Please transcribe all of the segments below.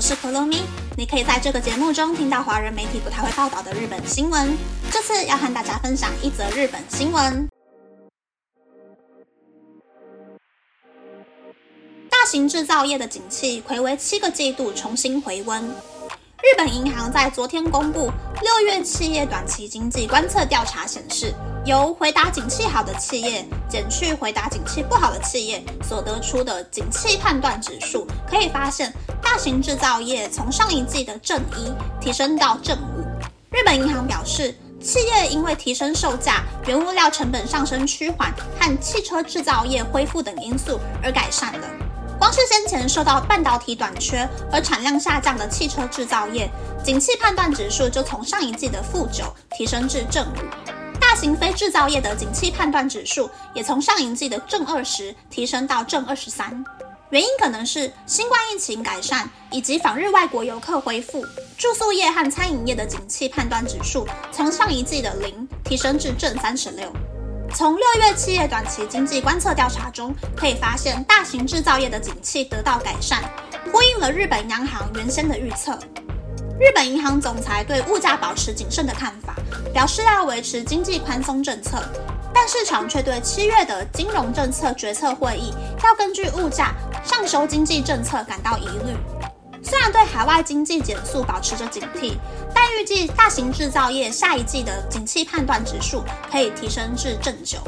我是可乐咪。你可以在这个节目中听到华人媒体不太会报道的日本新闻。这次要和大家分享一则日本新闻：大型制造业的景气回为七个季度重新回温。日本银行在昨天公布六月企业短期经济观测调查显示，由回答景气好的企业减去回答景气不好的企业所得出的景气判断指数，可以发现大型制造业从上一季的正一提升到正五。日本银行表示，企业因为提升售价、原物料成本上升趋缓和汽车制造业恢复等因素而改善了。光是先前受到半导体短缺而产量下降的汽车制造业，景气判断指数就从上一季的负九提升至正五；大型非制造业的景气判断指数也从上一季的正二十提升到正二十三。原因可能是新冠疫情改善以及访日外国游客恢复，住宿业和餐饮业的景气判断指数从上一季的零提升至正三十六。从六月企业短期经济观测调查中可以发现，大型制造业的景气得到改善，呼应了日本央行原先的预测。日本银行总裁对物价保持谨慎的看法，表示要维持经济宽松政策，但市场却对七月的金融政策决策会议要根据物价上修经济政策感到疑虑。虽然对海外经济减速保持着警惕，但预计大型制造业下一季的景气判断指数可以提升至正九。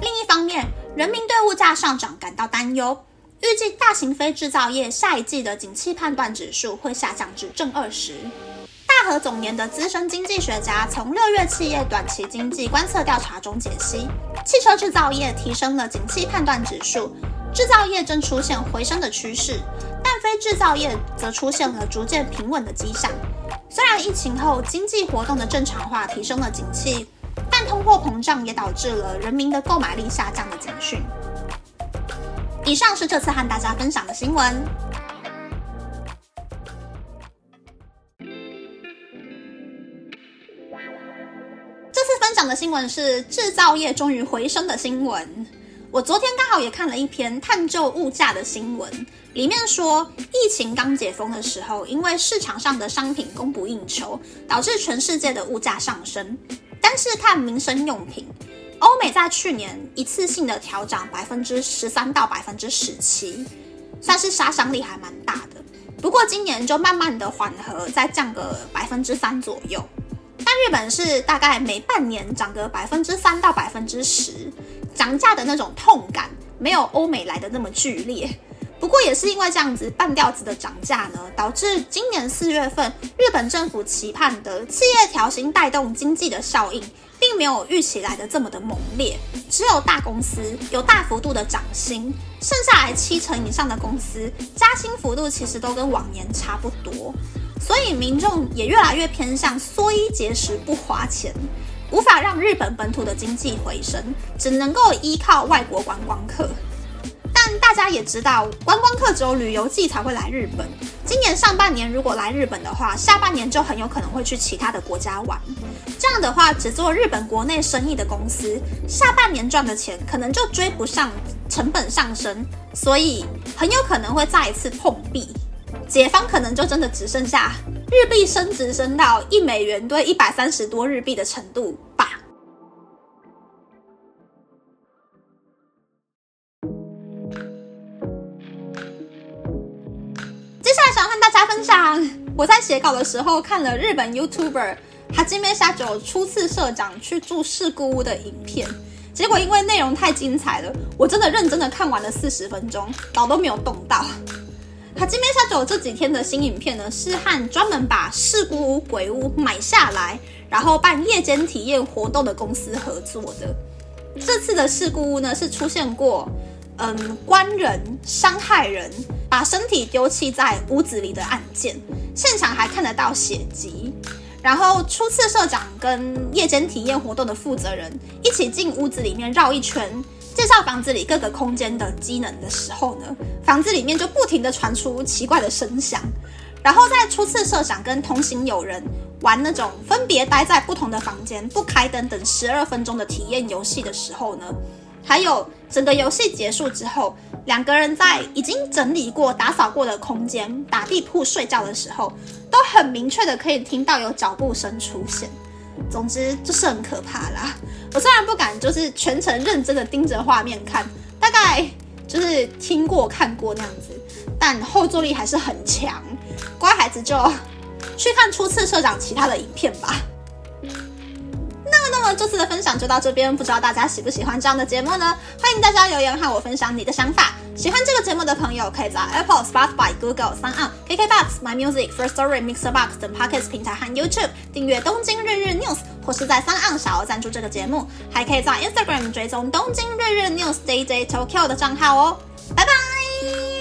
另一方面，人民对物价上涨感到担忧，预计大型非制造业下一季的景气判断指数会下降至正二十。和总研的资深经济学家从六月企业短期经济观测调查中解析，汽车制造业提升了景气判断指数，制造业正出现回升的趋势。但非制造业则出现了逐渐平稳的迹象。虽然疫情后经济活动的正常化提升了景气，但通货膨胀也导致了人民的购买力下降的警讯。以上是这次和大家分享的新闻。分享的新闻是制造业终于回升的新闻。我昨天刚好也看了一篇探究物价的新闻，里面说疫情刚解封的时候，因为市场上的商品供不应求，导致全世界的物价上升。但是看民生用品，欧美在去年一次性的调涨百分之十三到百分之十七，算是杀伤力还蛮大的。不过今年就慢慢的缓和，再降个百分之三左右。但日本是大概每半年涨个百分之三到百分之十。涨价的那种痛感没有欧美来的那么剧烈，不过也是因为这样子半吊子的涨价呢，导致今年四月份日本政府期盼的企业调薪带动经济的效应，并没有预期来的这么的猛烈，只有大公司有大幅度的涨薪，剩下来七成以上的公司加薪幅度其实都跟往年差不多，所以民众也越来越偏向缩衣节食不花钱。无法让日本本土的经济回升，只能够依靠外国观光客。但大家也知道，观光客只有旅游季才会来日本。今年上半年如果来日本的话，下半年就很有可能会去其他的国家玩。这样的话，只做日本国内生意的公司，下半年赚的钱可能就追不上成本上升，所以很有可能会再一次碰壁。解方可能就真的只剩下。日币升值升到一美元兑一百三十多日币的程度吧。接下来想和大家分享，我在写稿的时候看了日本 YouTuber 哈基梅沙九初次社长去住事故屋的影片，结果因为内容太精彩了，我真的认真的看完了四十分钟，稿都没有动到。他金面下酒这几天的新影片呢，是和专门把事故屋、鬼屋买下来，然后办夜间体验活动的公司合作的。这次的事故屋呢，是出现过，嗯，关人伤害人，把身体丢弃在屋子里的案件，现场还看得到血迹。然后初次社长跟夜间体验活动的负责人一起进屋子里面绕一圈。介绍房子里各个空间的机能的时候呢，房子里面就不停的传出奇怪的声响。然后在初次设想跟同行友人玩那种分别待在不同的房间、不开灯等十二分钟的体验游戏的时候呢，还有整个游戏结束之后，两个人在已经整理过、打扫过的空间打地铺睡觉的时候，都很明确的可以听到有脚步声出现。总之就是很可怕啦。我虽然不敢就是全程认真的盯着画面看，大概就是听过看过那样子，但后坐力还是很强。乖孩子就去看初次社长其他的影片吧。那这次的分享就到这边，不知道大家喜不喜欢这样的节目呢？欢迎大家留言和我分享你的想法。喜欢这个节目的朋友，可以在 Apple、Spotify、Google、s o n KKBox、My Music、First Story、Mixer Box 等 Podcast 平台和 YouTube 订阅《东京日日 News》，或是在三岸小额赞助这个节目，还可以在 Instagram 追踪《东京日日 News》DJ Tokyo 的账号哦。拜拜。